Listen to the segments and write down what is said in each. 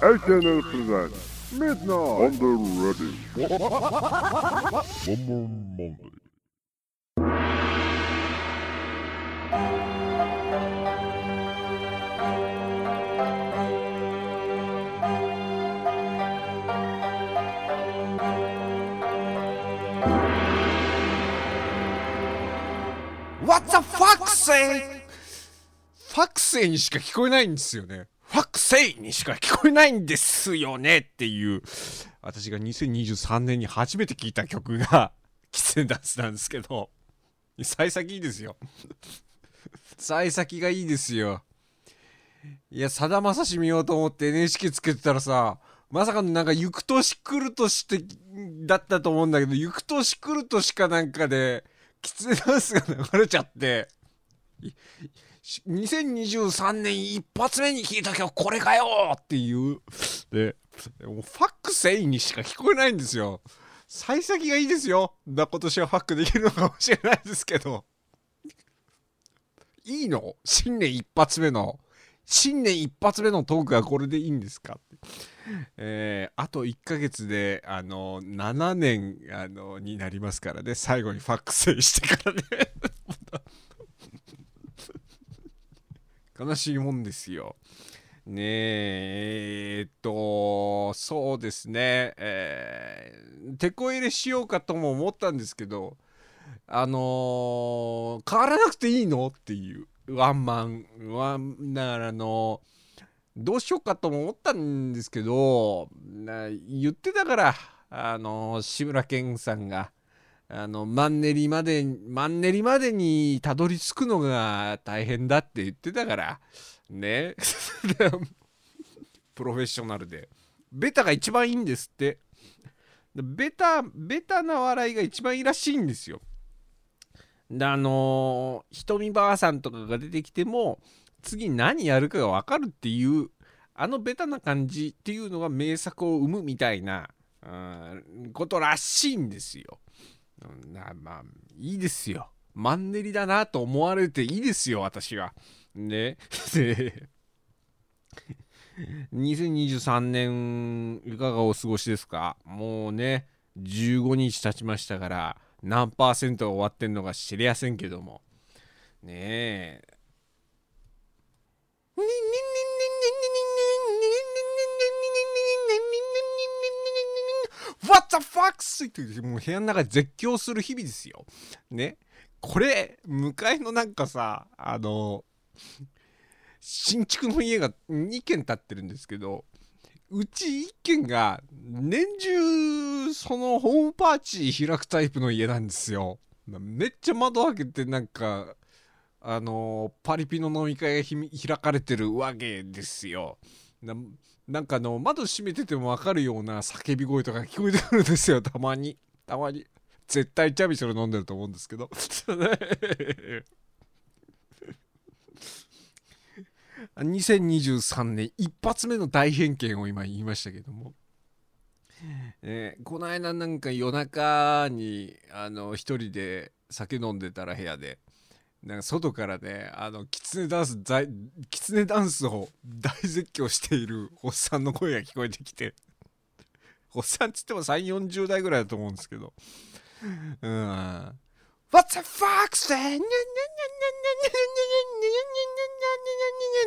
SNL presents Midnight on the Ready. One more Monday. What the fuck say? ファクセイにしか聞こえないんですよね。ファクセイにしか聞こえないんですよねっていう、私が2023年に初めて聞いた曲が、キツネダンスなんですけど、幸先いいですよ。幸先がいいですよ。いや、さだまさし見ようと思って NHK つけてたらさ、まさかのなんか、行く年来る年って、だったと思うんだけど、行く年来る年かなんかで、キツネダンスが流れちゃって、2023年一発目に聞いた曲これかよっていう。で、でもファックセイにしか聞こえないんですよ。幸先がいいですよ。今年はファックできるのかもしれないですけど。いいの？新年一発目の。新年一発目のトークがこれでいいんですか？えー、あと1ヶ月で、あの、7年、あの、になりますからね。最後にファックセイしてからね。悲しいもんですよ。ねえ、えっと、そうですね、えー、テこ入れしようかとも思ったんですけど、あのー変わらなくていいのっていう、ワンマン、ワン、だからあのどうしようかとも思ったんですけど、言ってたから、あの志村けんさんが、あのマンネリまでマンネリまでにたどり着くのが大変だって言ってたから。ね。プロフェッショナルで。ベタが一番いいんですって。ベタベタな笑いが一番いいらしいんですよ。であのー、ひとみばあさんとかが出てきても次何やるかが分かるっていうあのベタな感じっていうのが名作を生むみたいなうんことらしいんですよ。なまあいいですよ。マンネリだなと思われていいですよ私は。ね。で2023年いかがお過ごしですか？もうね15日経ちましたから何パーセントが終わってんのか知りやせんけどもねえ What the fuck? ってもう部屋の中で絶叫する日々ですよ。ね。これ、向かいのなんかさ、あの、新築の家が2軒建ってるんですけど、うち1軒が年中そのホームパーティー開くタイプの家なんですよ。めっちゃ窓開けてなんか、あのパリピの飲み会が開かれてるわけですよ。なんかの窓閉めてても分かるような叫び声とか聞こえてくるんですよ。たまに。たまに。絶対チャビショル飲んでると思うんですけど。2023年一発目の大偏見を今言いましたけども、えー、この間なんか夜中にあの一人で酒飲んでたら部屋で。なんか外からね、あの、キツネダンス、キツネダンスを大絶叫しているおっさんの声が聞こえてきて、おっさんっつっても3、40代ぐらいだと思うんですけど、うん。What the fuck, s っ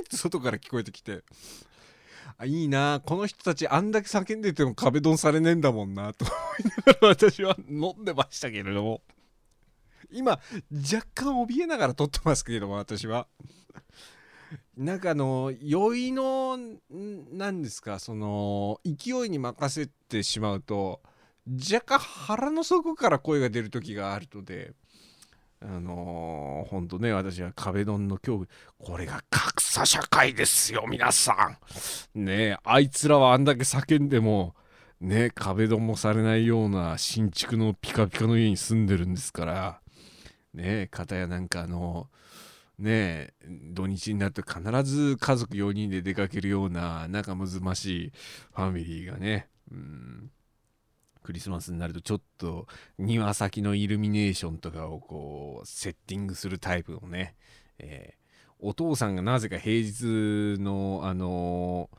て外から聞こえてきて、あ、いいな。この人たちあんだけ叫んでても壁ドンされねえんだもんなと思いながら私は飲んでましたけれども。今若干怯えながら撮ってますけれども私は。なんかあの酔いの何ですかその勢いに任せてしまうと若干腹の底から声が出る時があるのであのー、ほんとね私は壁ドンの恐怖。これが格差社会ですよ皆さん。ねあいつらはあんだけ叫んでもね壁ドンもされないような新築のピカピカの家に住んでるんですからね片やなんかあのね土日になると必ず家族4人で出かけるような仲睦ましいファミリーがねうんクリスマスになるとちょっと庭先のイルミネーションとかをこうセッティングするタイプのね、えー、お父さんがなぜか平日のあの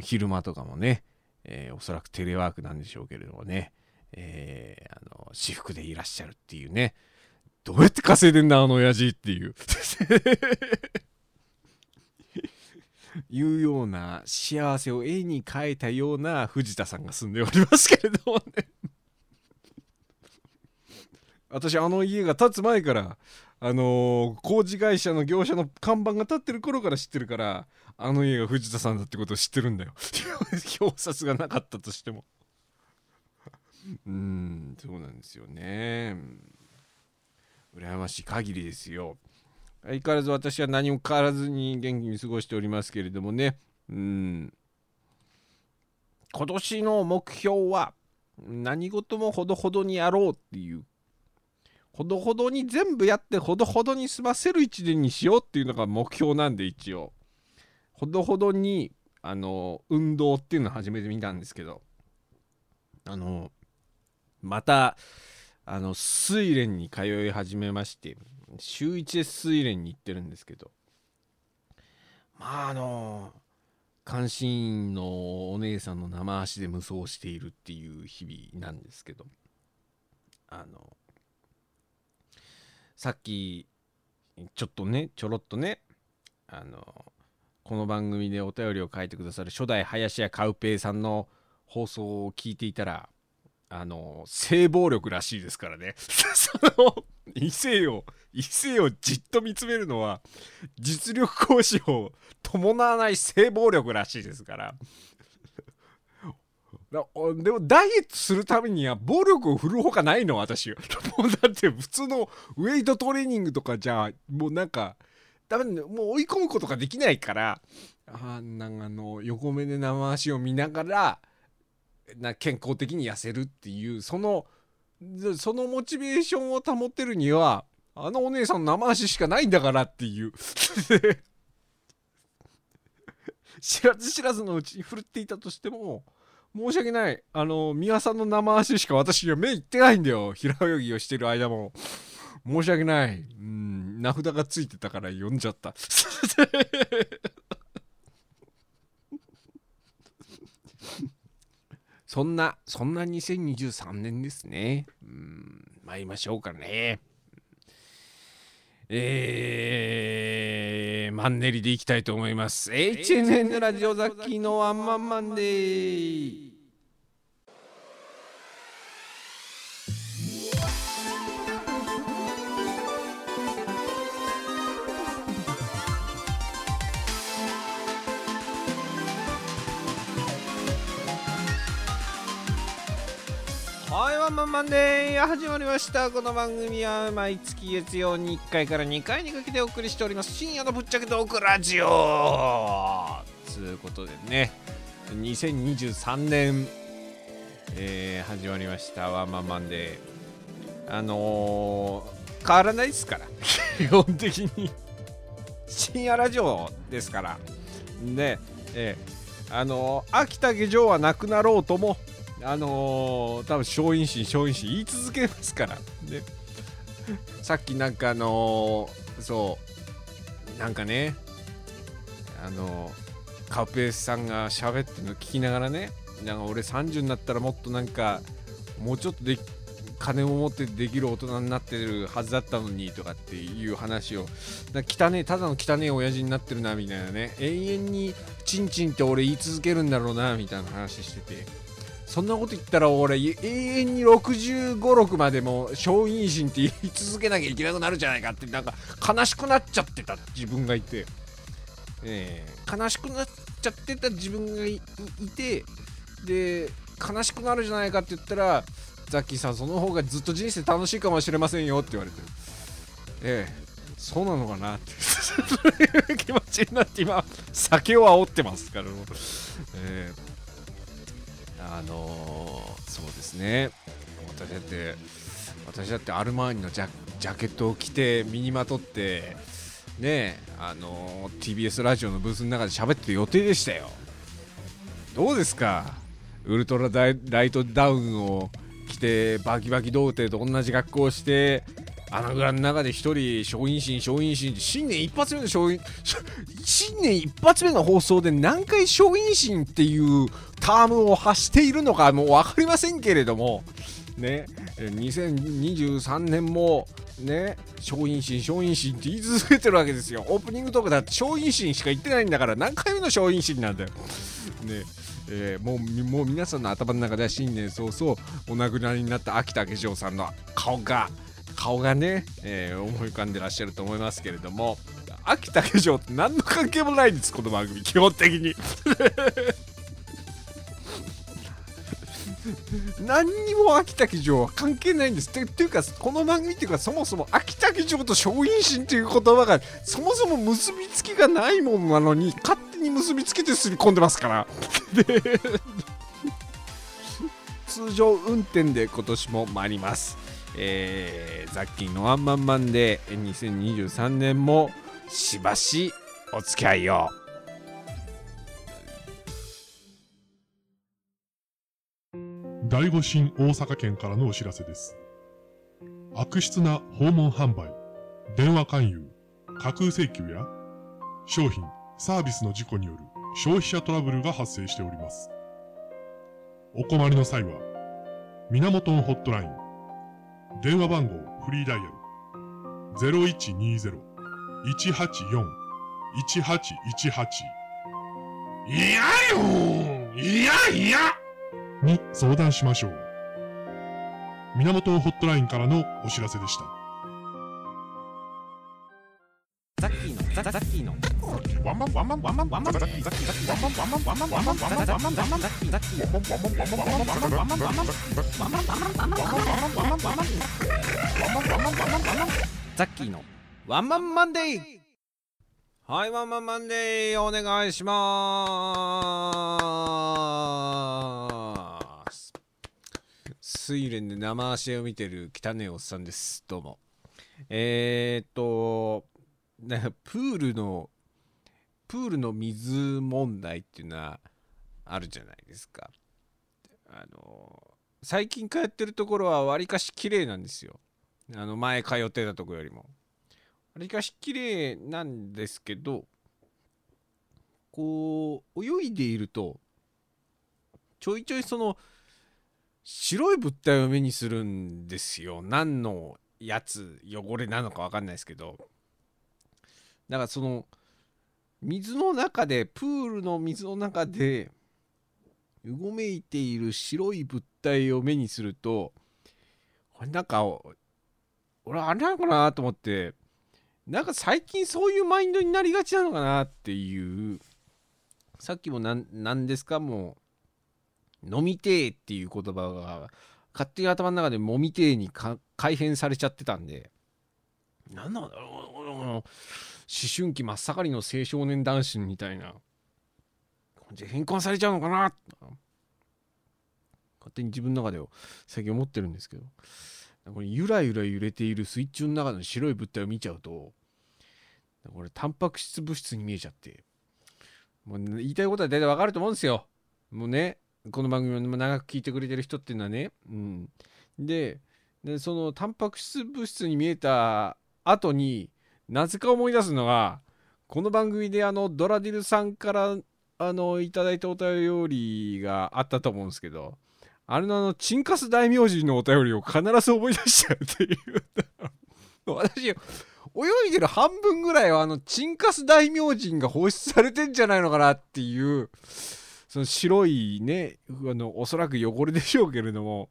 昼間とかもね、えー、おそらくテレワークなんでしょうけれどもね、えー、あの私服でいらっしゃるっていうねどうやって稼いでんだあの親父っていう。いうような幸せを絵に描いたような藤田さんが住んでおりますけれどもね。私あの家が建つ前からあのー、工事会社の業者の看板が立ってる頃から知ってるからあの家が藤田さんだってことを知ってるんだよ。表札がなかったとしても。うんそうなんですよね。羨ましい限りですよ。相変わらず私は何も変わらずに元気に過ごしておりますけれどもね。うん。今年の目標は何事もほどほどにやろうっていう。ほどほどに全部やってほどほどに済ませる一年にしようっていうのが目標なんで一応。ほどほどにあの運動っていうのを始めてみたんですけど。あのまたあの睡蓮に通い始めまして週1で睡蓮に行ってるんですけど。まああの監視員のお姉さんの生足で無双しているっていう日々なんですけど。あのさっきちょっとねちょろっとねあのこの番組でお便りを書いてくださる初代林家カウペイさんの放送を聞いていたらあの性暴力らしいですからね。その異性を異性をじっと見つめるのは実力行使を伴わない性暴力らしいですから。でもダイエットするためには暴力を振るほかないの私 もうだって普通のウェイトトレーニングとかじゃもうなんかダメもう追い込むことができないからあなんかあの横目で生足を見ながらな健康的に痩せるっていうそのそのモチベーションを保ってるにはあのお姉さんの生足しかないんだからっていう 知らず知らずのうちに振るっていたとしても申し訳ない。あの、三輪さんの生足しか私には目いってないんだよ。平泳ぎをしてる間も。申し訳ない。うん、名札がついてたから読んじゃった。そんな、そんな2023年ですね。うん、参りましょうかね。えー、マンネリでいきたいと思います。HNN ラジオザッキのワンマンマンデー。はいワンマンマンデー始まりました。この番組は毎月月曜に1回から2回にかけてお送りしております。深夜のぶっちゃけトークラジオ。つうことでね。2023年、えー、始まりました。ワンマンマンデー。あのー、変わらないですから。基本的に。深夜ラジオですから。で、えー、あのー、秋田下城はなくなろうともあのー、多分松陰神松陰神言い続けますから。ねさっきなんかあのー、そうなんかねあのー、カウペースさんが喋ってるの聞きながらねなんか俺30になったらもっとなんかもうちょっとで金を持ってできる大人になってるはずだったのにとかっていう話を汚ねただの汚ね親父になってるなみたいなね永遠にチンチンって俺言い続けるんだろうなみたいな話してて。そんなこと言ったら俺永遠に6 5 6までも松陰神って言い続けなきゃいけなくなるじゃないかってなんか悲しくなっちゃってた自分がいて、えー、悲しくなっちゃってた自分がいてで悲しくなるじゃないかって言ったらザッキーさんその方がずっと人生楽しいかもしれませんよって言われて。ええ。そうなのかなって。そういう気持ちになって今酒を煽ってますからえーあのー、そうですね。私だって私だってアルマーニのジャケットを着て身にまとってねあのー、TBS ラジオのブースの中で喋ってる予定でしたよ。どうですか？ウルトラライトダウンを着てバキバキ童貞と同じ格好をして穴蔵の中で一人松陰神松陰神新年一発目の松陰新年一発目の放送で何回松陰神っていうタームを発しているのかもう分かりませんけれども ね2023年もね松陰神松陰神って言い続けてるわけですよ。オープニングトークだって松陰神しか言ってないんだから何回目の松陰神なんだよ。ねえー、もうもう皆さんの頭の中では新年早々お亡くなりになった秋田化粧さんの顔が顔がね、えー、思い浮かんでらっしゃると思いますけれども秋竹城って何の関係もないんですこの番組基本的に。何にも秋竹城は関係ないんです。てていうかこの番組っていうかそもそも秋竹城と松陰神という言葉がそもそも結びつきがないものなのに勝手に結びつけてすり込んでますから。で 通常運転で今年も参ります。えー、雑ッのワンマンマンで2023年もしばしお付き合いを。第五新大阪県からのお知らせです。悪質な訪問販売、電話勧誘、架空請求や、商品、サービスの事故による消費者トラブルが発生しております。お困りの際は、源ホットライン電話番号フリーダイヤル0120-184-1818いやよいやいやに相談しましょう。源ホットラインからのお知らせでした。ザッキーの、ザッキーの。ザッキーのワンマンマンデーはいワンマンマンデーお願いします睡ンで生足を見てる汚ねおっさんですどうもえー、っとプールのプールの水問題っていうのはあるじゃないですか。あの最近通ってるところはわりかし綺麗なんですよ。あの前通ってたとこよりも。わりかし綺麗なんですけどこう泳いでいるとちょいちょいその白い物体を目にするんですよ。何のやつ汚れなのか分かんないですけど。だからその水の中でプールの水の中でうごめいている白い物体を目にするとこれなんか俺あれなのかなと思ってなんか最近そういうマインドになりがちなのかなっていうさっきも何ですかもう飲みてえっていう言葉が勝手に頭の中でもみてえに改変されちゃってたんで。何なんだろう思春期真っ盛りの青少年男子みたいな。変換されちゃうのかな。勝手に自分の中では最近思ってるんですけど。これゆらゆら揺れている水中の中の白い物体を見ちゃうとこれタンパク質物質に見えちゃって。もう言いたいことは大体わかると思うんですよ。もうねこの番組を長く聞いてくれてる人っていうのはね。うん。ででそのタンパク質物質に見えた後になぜか思い出すのがこの番組であのドラディルさんからあのいただいたお便りがあったと思うんですけどあれのあのチンカス大名人のお便りを必ず思い出しちゃうっていう 私泳いでる半分ぐらいはあのチンカス大名人が放出されてんじゃないのかなっていうその白いねあのおそらく汚れでしょうけれども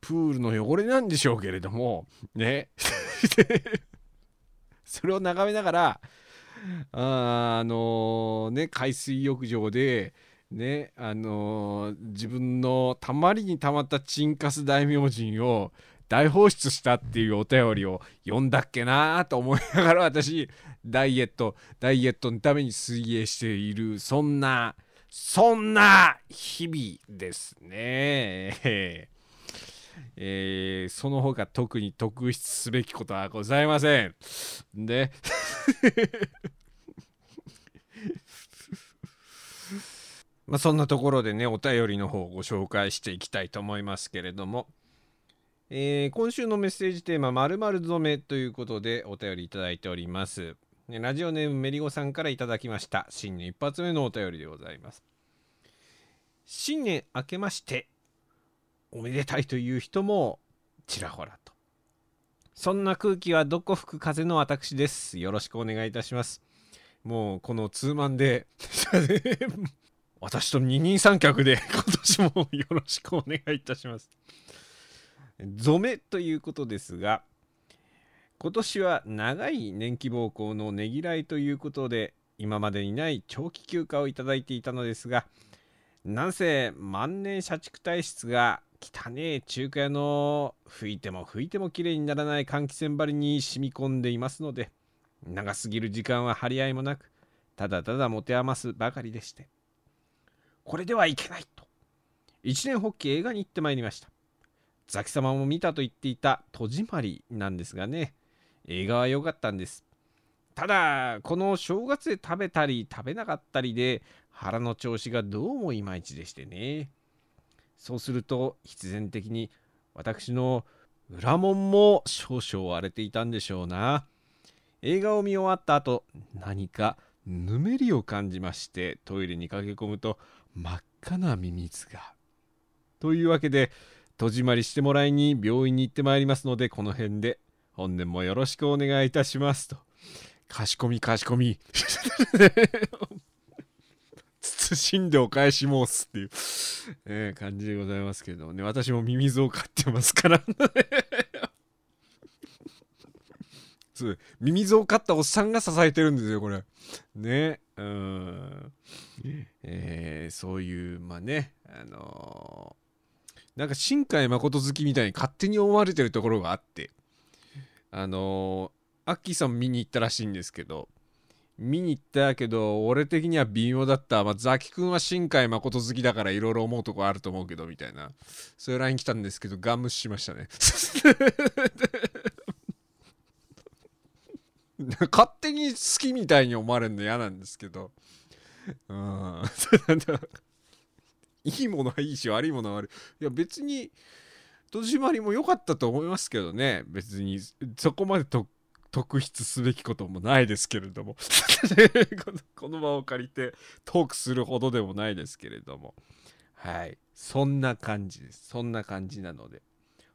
プールの汚れなんでしょうけれどもね。それを眺めながらああのー、ね海水浴場でねあのー、自分のたまりにたまったチンカス大名人を大放出したっていうお便りを読んだっけなと思いながら私ダイエットダイエットのために水泳しているそんなそんな日々ですね。えー、その他特に特筆すべきことはございません。で まあそんなところでねお便りの方をご紹介していきたいと思いますけれども、えー、今週のメッセージテーマ「まる染め」ということでお便りいただいております。ねラジオネームメリゴさんからいただきました新年一発目のお便りでございます新年明けましておめでたいという人もちらほらと。そんな空気はどこ吹く風の私です。よろしくお願いいたします。もうこのツーマンで私と二人三脚で今年もよろしくお願いいたします。染めということですが今年は長い年季暴行のねぎらいということで今までにない長期休暇をいただいていたのですがなんせ万年社畜体質が汚ねえ中華屋の拭いても拭いてもきれいにならない換気扇張りに染み込んでいますので長すぎる時間は張り合いもなくただただ持て余すばかりでして。これではいけないと。一年発起映画に行ってまいりました。ザキ様も見たと言っていた戸締まりなんですがね。映画は良かったんです。ただこの正月で食べたり食べなかったりで腹の調子がどうもいまいちでしてね。そうすると必然的に私の裏門も少々荒れていたんでしょうな。映画を見終わった後何かぬめりを感じましてトイレに駆け込むと真っ赤なミミズが。というわけで戸締まりしてもらいに病院に行ってまいりますのでこの辺で本年もよろしくお願いいたしますと。かしこみかしこみ。慎んでお返し申すっていう、えー感じでございますけどね。私もミミズを飼ってますから。そうミミズを飼ったおっさんが支えてるんですよこれ。ね。うん。えーそういうまあねあのーなんか新海誠好きみたいに勝手に思われてるところがあって。あのーアッキーさん見に行ったらしいんですけど。見に行ったけど俺的には微妙だった、まあ、ザキ君は新海誠好きだからいろいろ思うとこあると思うけどみたいな。そういう LINE 来たんですけどガン無視しましたね。勝手に好きみたいに思われるの嫌なんですけど。うん。いいものはいいし悪いものは悪い。いや別に戸締まりも良かったと思いますけどね。別にそこまでと特筆すべきこともないですけれども。この場を借りてトークするほどでもないですけれども。はい。そんな感じです。そんな感じなので。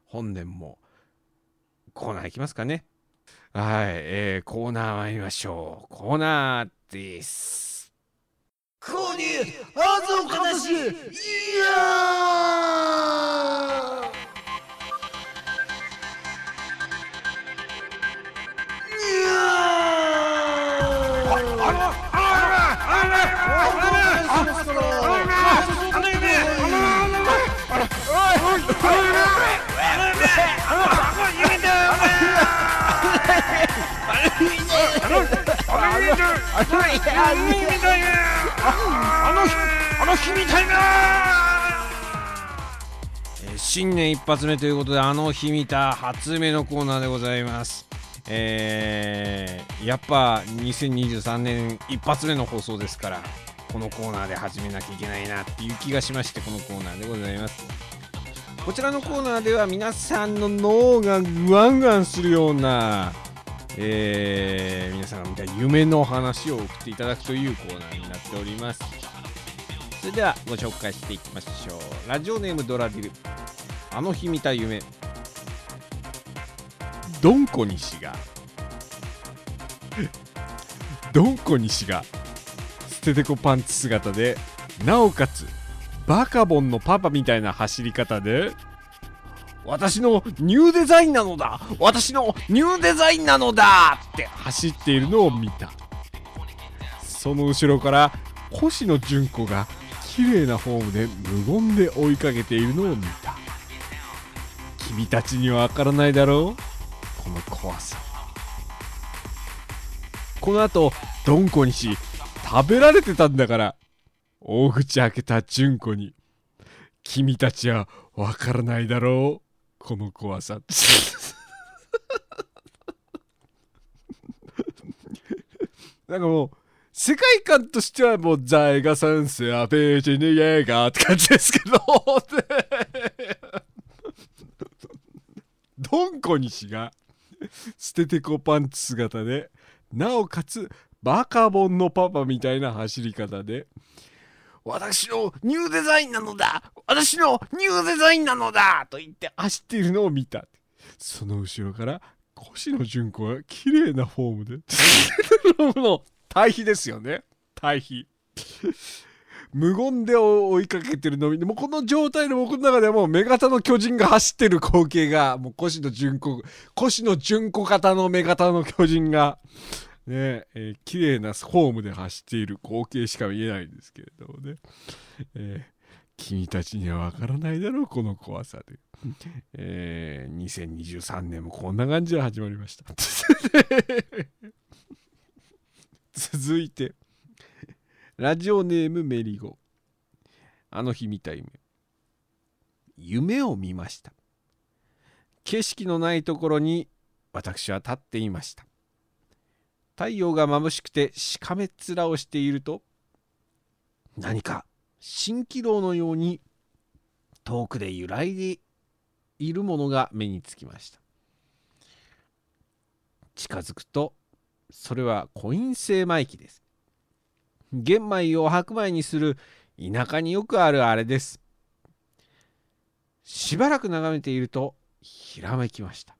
本年もコーナーいきますかね。はい、えー、コーナー参りましょう。コーナーです。購入あずおかたしいやー！新年一発目ということであの日見た初目のコーナーでございますえーやっぱ2023年一発目の放送ですからこのコーナーで始めなきゃいけないなっていう気がしましてこのコーナーでございます。こちらのコーナーでは皆さんの脳がグワングワンするようなえー皆さんが見た夢の話を送っていただくというコーナーになっております。それではご紹介していきましょう。ラジオネームドラディル。あの日見た夢。ドンコ西が。ドンコ西が。ステテコパンツ姿でなおかつバカボンのパパみたいな走り方で私のニューデザインなのだ私のニューデザインなのだって走っているのを見た。その後ろから星野純子が綺麗なフォームで無言で追いかけているのを見た。君たちにはわからないだろう？この怖さ。この後ドンコにし食べられてたんだから。大口開けた純子に。君たちはわからないだろう。この怖さ。なんかもう世界観としてはもうザイガサンスアページニエーガーって感じですけど。ドンコ西が捨ててこパンツ姿でなおかつバカボンのパパみたいな走り方で。私のニューデザインなのだ。私のニューデザインなのだ。と言って走っているのを見た。その後ろから越野純子が綺麗なフォームで。の対比ですよね。対比。無言で追いかけてるのにもうこの状態で僕の中ではもう目型の巨人が走ってる光景がもう越野純子越野純子型の目型の巨人がねえー、綺麗なフォームで走っている光景しか見えないんですけれどもね、えー、君たちにはわからないだろうこの怖さで、えー、2023年もこんな感じで始まりました。続いて。ラジオネームメリゴ。あの日見た夢。夢を見ました。景色のないところに私は立っていました。太陽が眩しくてしかめっ面をしていると何か蜃気楼のように遠くで揺らいでいるものが目につきました。近づくとそれはコイン精米機です。玄米を白米にする田舎によくあるあれです。しばらく眺めているとひらめきました。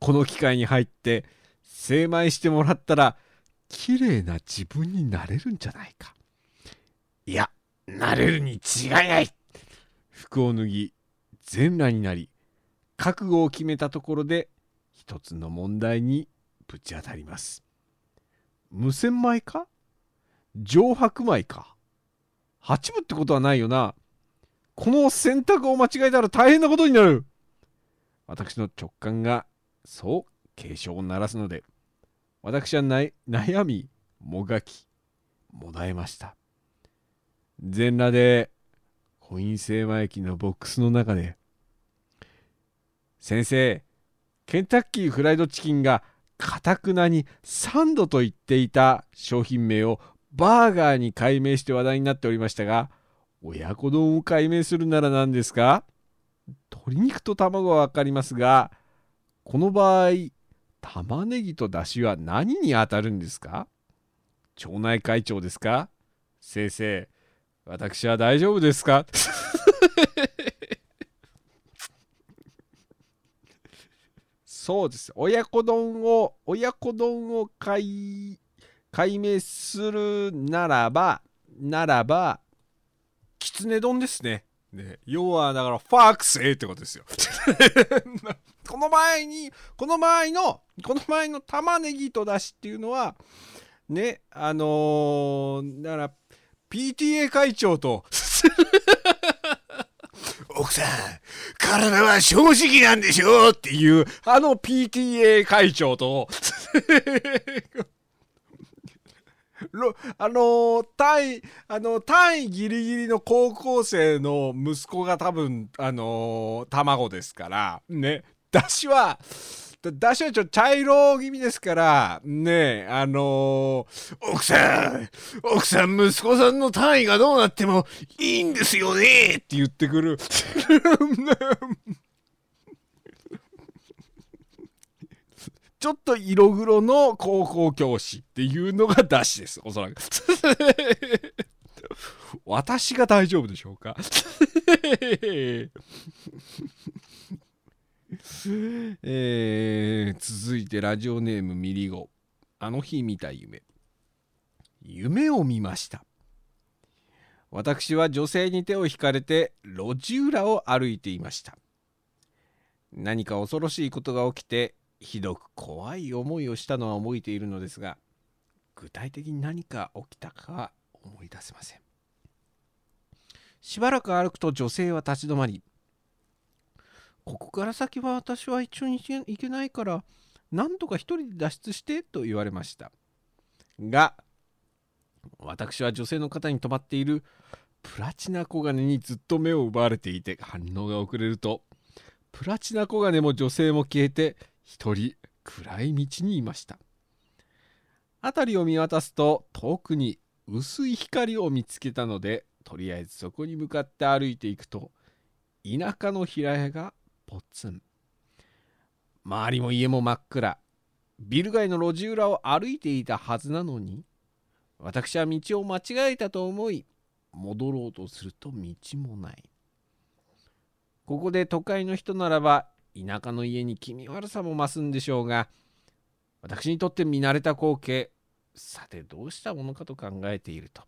この機械に入って精米してもらったら綺麗な自分になれるんじゃないか。いやなれるに違いない。服を脱ぎ全裸になり覚悟を決めたところで一つの問題にぶち当たります。無洗米か？上白米か？八分ってことはないよな。この選択を間違えたら大変なことになる。私の直感がそう警鐘を鳴らすので私は悩みもがきもだえました。全裸でコイン精米機のボックスの中で先生ケンタッキーフライドチキンがかたくなにサンドと言っていた商品名をバーガーに改名して話題になっておりましたが親子丼を改名するなら何ですか？鶏肉と卵は分かりますがこの場合玉ねぎとだしは何に当たるんですか？町内会長ですか？先生私は大丈夫ですか？そうです。親子丼を親子丼を解解明するならばならばきつね丼ですね。ね要はだからファークス A ってことですよ。この場合にこの場合のこの場合の玉ねぎとだしっていうのはねあのー、だから PTA 会長と 奥さん体は正直なんでしょっていうあの PTA 会長と。あの単位あの単位ギリギリの高校生の息子が多分あの卵ですからねだしはだしはちょっと茶色気味ですからねえあのー、奥さん奥さん息子さんの単位がどうなってもいいんですよねって言ってくる。ちょっと色黒の高校教師っていうのがだしですおそらく。私が大丈夫でしょうか？えー、続いてラジオネームミリゴ。あの日見た夢。夢を見ました。私は女性に手を引かれて路地裏を歩いていました。何か恐ろしいことが起きてひどく怖い思いをしたのは覚えているのですが具体的に何か起きたかは思い出せません。しばらく歩くと女性は立ち止まりここから先は私は一緒に行けないからなんとか一人で脱出してと言われました。が私は女性の方に止まっているプラチナコガネにずっと目を奪われていて反応が遅れるとプラチナコガネも女性も消えて一人暗い道にいました。辺りを見渡すと遠くに薄い光を見つけたのでとりあえずそこに向かって歩いていくと田舎の平屋がポツン。周りも家も真っ暗。ビル街の路地裏を歩いていたはずなのに私は道を間違えたと思い戻ろうとすると道もない。ここで都会の人ならば田舎の家に気味悪さも増すんでしょうが私にとって見慣れた光景さてどうしたものかと考えていると。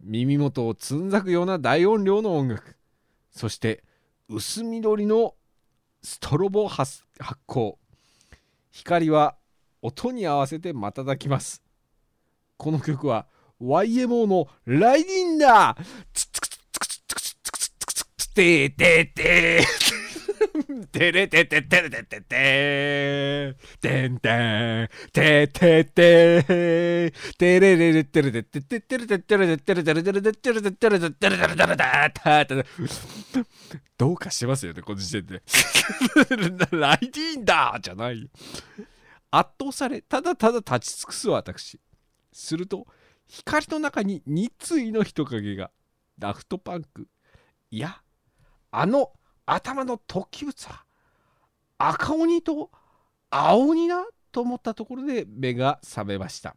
耳元をつんざくような大音量の音楽そして薄緑のストロボ発発光。光は音に合わせて瞬きます。この曲は YMO のライディンだツツクツクツクツクツクツクツててててれてててれててて。てんてん。ててててれれれてれててててれててれててれてれてれててれててれててれてれてれててどうかしてますよねこの時点でライディーンだじゃない圧倒されただただ立ち尽くす私すると光の中に2対の人影がダフトパンクいやあの頭の突起物は赤鬼と青鬼だと思ったところで目が覚めました。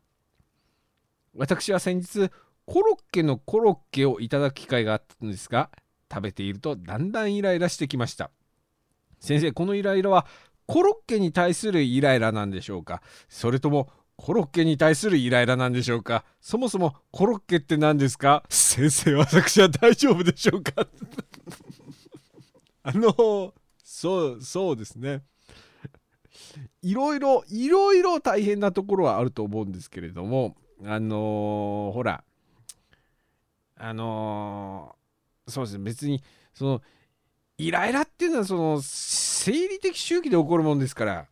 私は先日コロッケのコロッケをいただく機会があったんですが食べているとだんだんイライラしてきました。先生このイライラはコロッケに対するイライラなんでしょうか？それともコロッケに対するイライラなんでしょうか？そもそもコロッケって何ですか？先生私は大丈夫でしょうか？あのそうそうですね。いろいろいろいろ大変なところはあると思うんですけれどもあのー、ほらあのー、そうですね。別にそのイライラっていうのはその生理的周期で起こるもんですから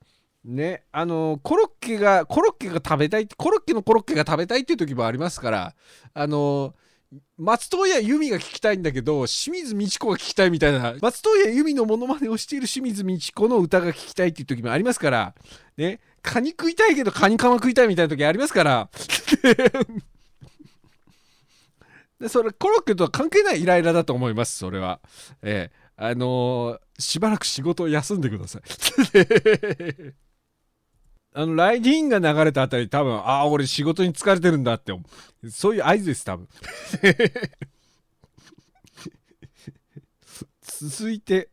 ね。あのー、コロッケがコロッケが食べたいコロッケのコロッケが食べたいっていう時もありますからあの松任谷由実が聞きたいんだけど清水美智子が聞きたいみたいな。松任谷由実のモノマネをしている清水美智子の歌が聞きたいっていう時もありますから。ね。カニ食いたいけどカニカマ食いたいみたいな時ありますから。でそれコロッケとは関係ないイライラだと思いますそれは。ええ。あのー、しばらく仕事を休んでください。あのライディーンが流れたあたり多分ああ俺仕事に疲れてるんだってそういう合図です多分。続いて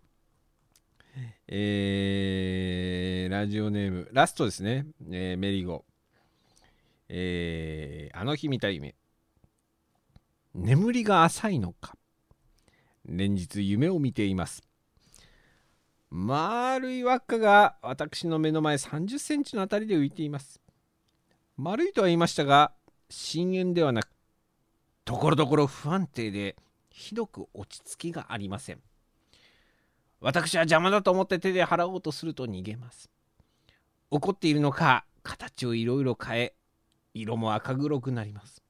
えー、ラジオネームラストですね、えー、メリゴえー、あの日見た夢。眠りが浅いのか。連日夢を見ています。丸い輪っかが私の目の前30センチのあたりで浮いています。丸いとは言いましたが深淵ではなくところどころ不安定でひどく落ち着きがありません。私は邪魔だと思って手で払おうとすると逃げます。怒っているのか形をいろいろ変え色も赤黒くなります。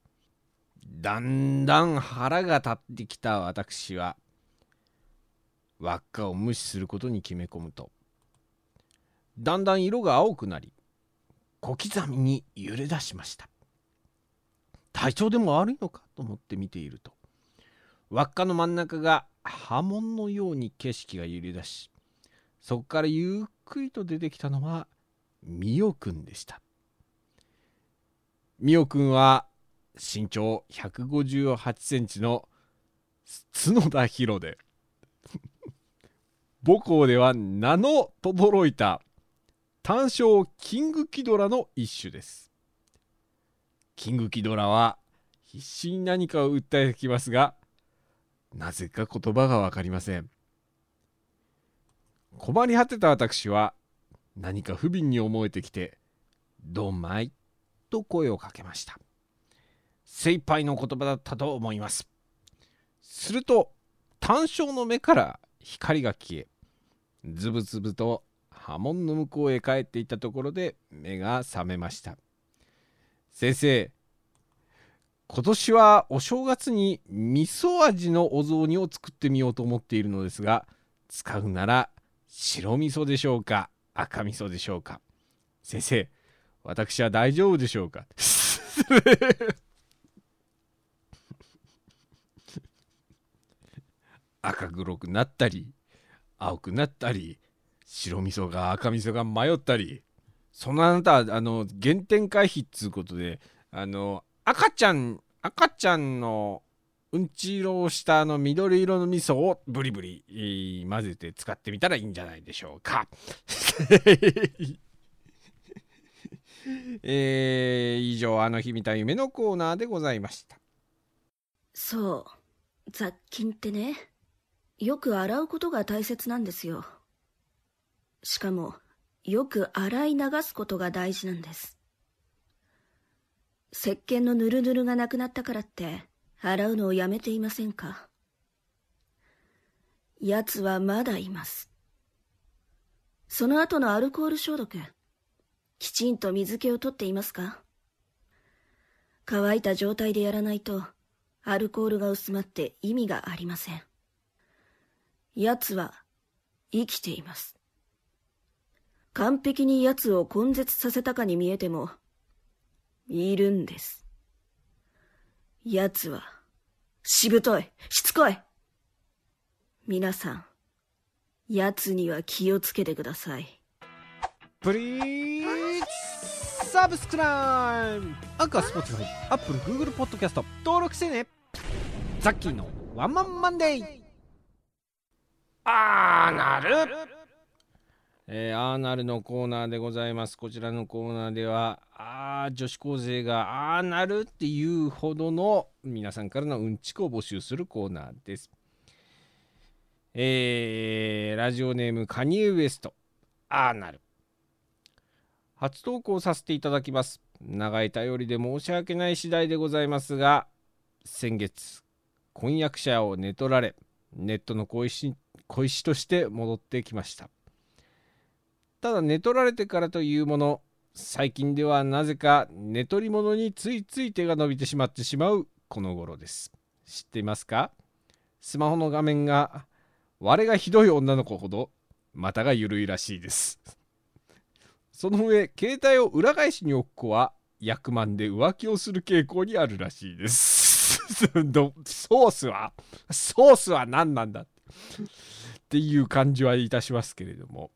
だんだん腹が立ってきた私は輪っかを無視することに決め込むと。だんだん色が青くなり小刻みに揺れ出しました。体調でも悪いのかと思って見ていると輪っかの真ん中が波紋のように景色が揺れ出しそこからゆっくりと出てきたのはみおくんでした。みおくんは身長158センチの角田博で母校では名の轟いた単勝キングキドラの一種です。キングキドラは必死に何かを訴えてきますがなぜか言葉が分かりません。困り果てた私は何か不憫に思えてきて「どんまい」と声をかけました。精一杯の言葉だったと思います。すると単勝の目から光が消えズブズブと波紋の向こうへ帰っていったところで目が覚めました。先生今年はお正月に味噌味のお雑煮を作ってみようと思っているのですが使うなら白味噌でしょうか赤味噌でしょうか。先生私は大丈夫でしょうか？赤黒くなったり青くなったり白味噌が赤味噌が迷ったりそのあなたはあの原点回避っつうことであの赤ちゃん赤ちゃんのうんち色をしたあの緑色の味噌をブリブリ、混ぜて使ってみたらいいんじゃないでしょうか。えー以上あの日見た夢のコーナーでございました。そう雑菌ってねよく洗うことが大切なんですよ。しかもよく洗い流すことが大事なんです。石鹸のヌルヌルがなくなったからって洗うのをやめていませんか？奴はまだいます。その後のアルコール消毒きちんと水気を取っていますか？乾いた状態でやらないとアルコールが薄まって意味がありません。奴は生きています。完璧に奴を根絶させたかに見えても、いるんです。奴は、しぶとい、しつこい。皆さん、奴には気をつけてください。プリーズサブスクライブアンカースポーツファイアップルグーグルポッドキャスト登録してねザッキーのワンマンマンデーあーなるえー、アーナルのコーナーでございます。こちらのコーナーではあー女子高生があーなるっていうほどの皆さんからのうんちくを募集するコーナーです。えー、ラジオネームカニエ・ウエスト。あーなる初投稿させていただきます。長い頼りで申し訳ない次第でございますが先月婚約者を寝取られネットの小石小石として戻ってきました。ただ寝取られてからというもの最近ではなぜか寝取り物についつい手が伸びてしまってしまうこの頃です。知っていますか？スマホの画面が我がひどい女の子ほど股が緩いらしいです。その上携帯を裏返しに置く子は役満で浮気をする傾向にあるらしいです。ソースは？ソースは何なんだって。っていう感じはいたしますけれども。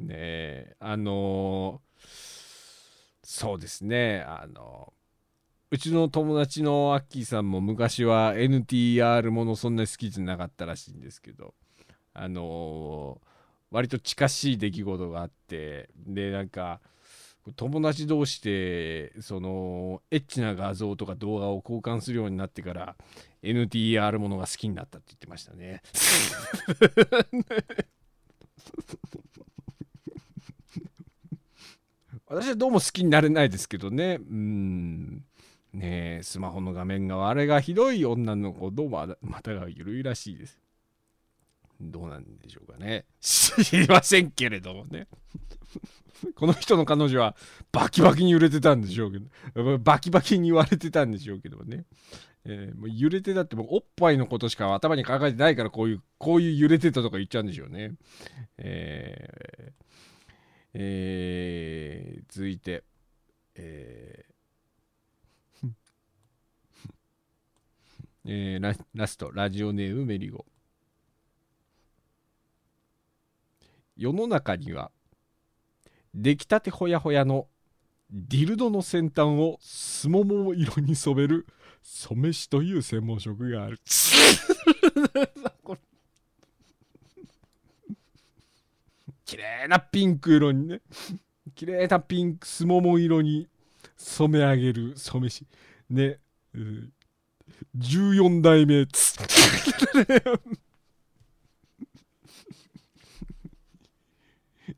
ねあのそうですね。あのうちの友達のアッキーさんも昔は NTR ものそんなに好きじゃなかったらしいんですけどあの割と近しい出来事があってでなんか友達同士でそのエッチな画像とか動画を交換するようになってから NTR ものが好きになったって言ってましたね。私はどうも好きになれないですけどね。うん。ねえ、スマホの画面があれがひどい女の子、どうもまたが緩いらしいです。どうなんでしょうかね。知りませんけれどもね。この人の彼女はバキバキに揺れてたんでしょうけど、バキバキに言われてたんでしょうけどね。えーもう揺れてたってもうおっぱいのことしか頭に考えてないからこういう、こういう揺れてたとか言っちゃうんでしょうね。えーえー続いて、えー えーララスト、ラジオネームメリゴ。世の中には出来たてほやほやのディルドの先端をすもも色に染める染め師という専門職がある。綺麗なピンク色にね。綺麗なピンクすもも色に染め上げる染め師ね、うん。14代目。つ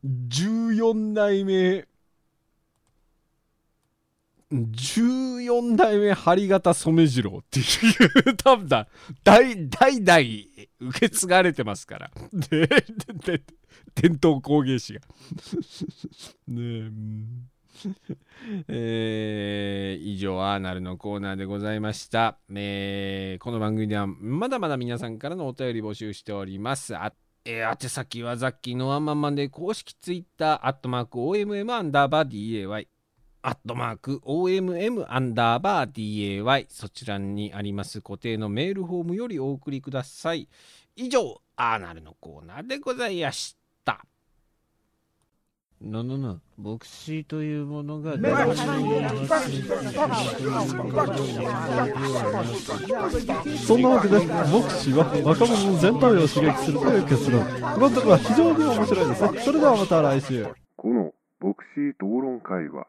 14代目。14代目針形染次郎っていう多分だ代代々受け継がれてますから。ででで伝統工芸士が。ねええー以上アーナルのコーナーでございました、えーこの番組ではまだまだ皆さんからのお便り募集しております。あえー、宛先はザッキーのワンマンマンで公式ツイッターアットマーク OMM アンダーバー DAY アットマーク OMM アンダーバー DAY そちらにあります固定のメールフォームよりお送りください。以上、アーナルのコーナーでございました。ななな、シーというものが誰しそんなわけで、牧師は若者の全体を刺激するという結論。このところは非常に面白いですね。それではまた来週。このボクシー討論会は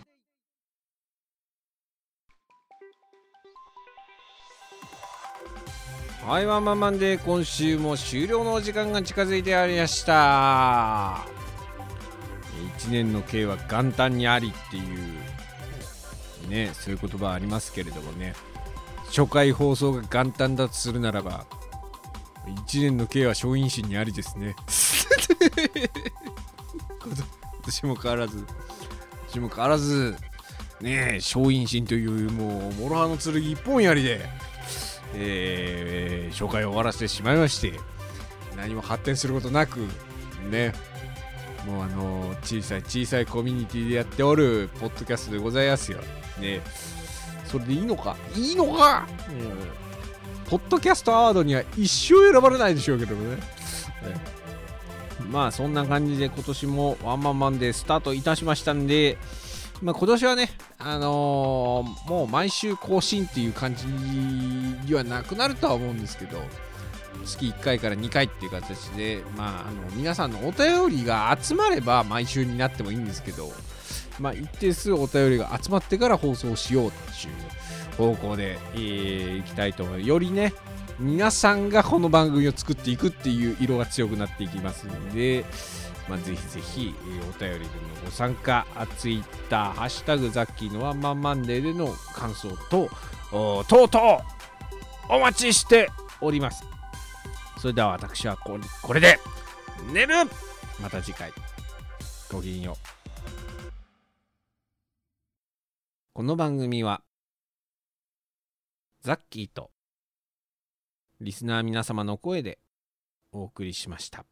はいワンマンマンデー今週も終了のお時間が近づいてありました。一年の計は元旦にありっていうねそういう言葉ありますけれどもね。初回放送が元旦だとするならば一年の計は松陰神にありですね。私も変わらず私も変わらずねえ松陰神というもう諸刃の剣一本槍でえー、紹介を終わらせてしまいまして何も発展することなくね。もうあの小さい小さいコミュニティでやっておるポッドキャストでございますよ。ね。それでいいのか？いいのか、うん、ポッドキャストアワードには一生選ばれないでしょうけどもね。ね。まあそんな感じで今年もワンマンマンでスタートいたしましたんでまあ、今年はね、あのー、もう毎週更新っていう感じにはなくなるとは思うんですけど、月1回から2回っていう形で、まあ、あの皆さんのお便りが集まれば毎週になってもいいんですけど、まあ、一定数お便りが集まってから放送しようっていう方向で、えー、いきたいと思う。よりね、皆さんがこの番組を作っていくっていう色が強くなっていきますので、まあ、ぜひぜひ、えー、お便りでのご参加、ツイッター、ハッシュタグザッキーのワンマンマンデーでの感想と、とうとうお待ちしております。それでは私はここれで寝るまた次回、ごきげんよう。この番組は、ザッキーとリスナー皆様の声でお送りしました。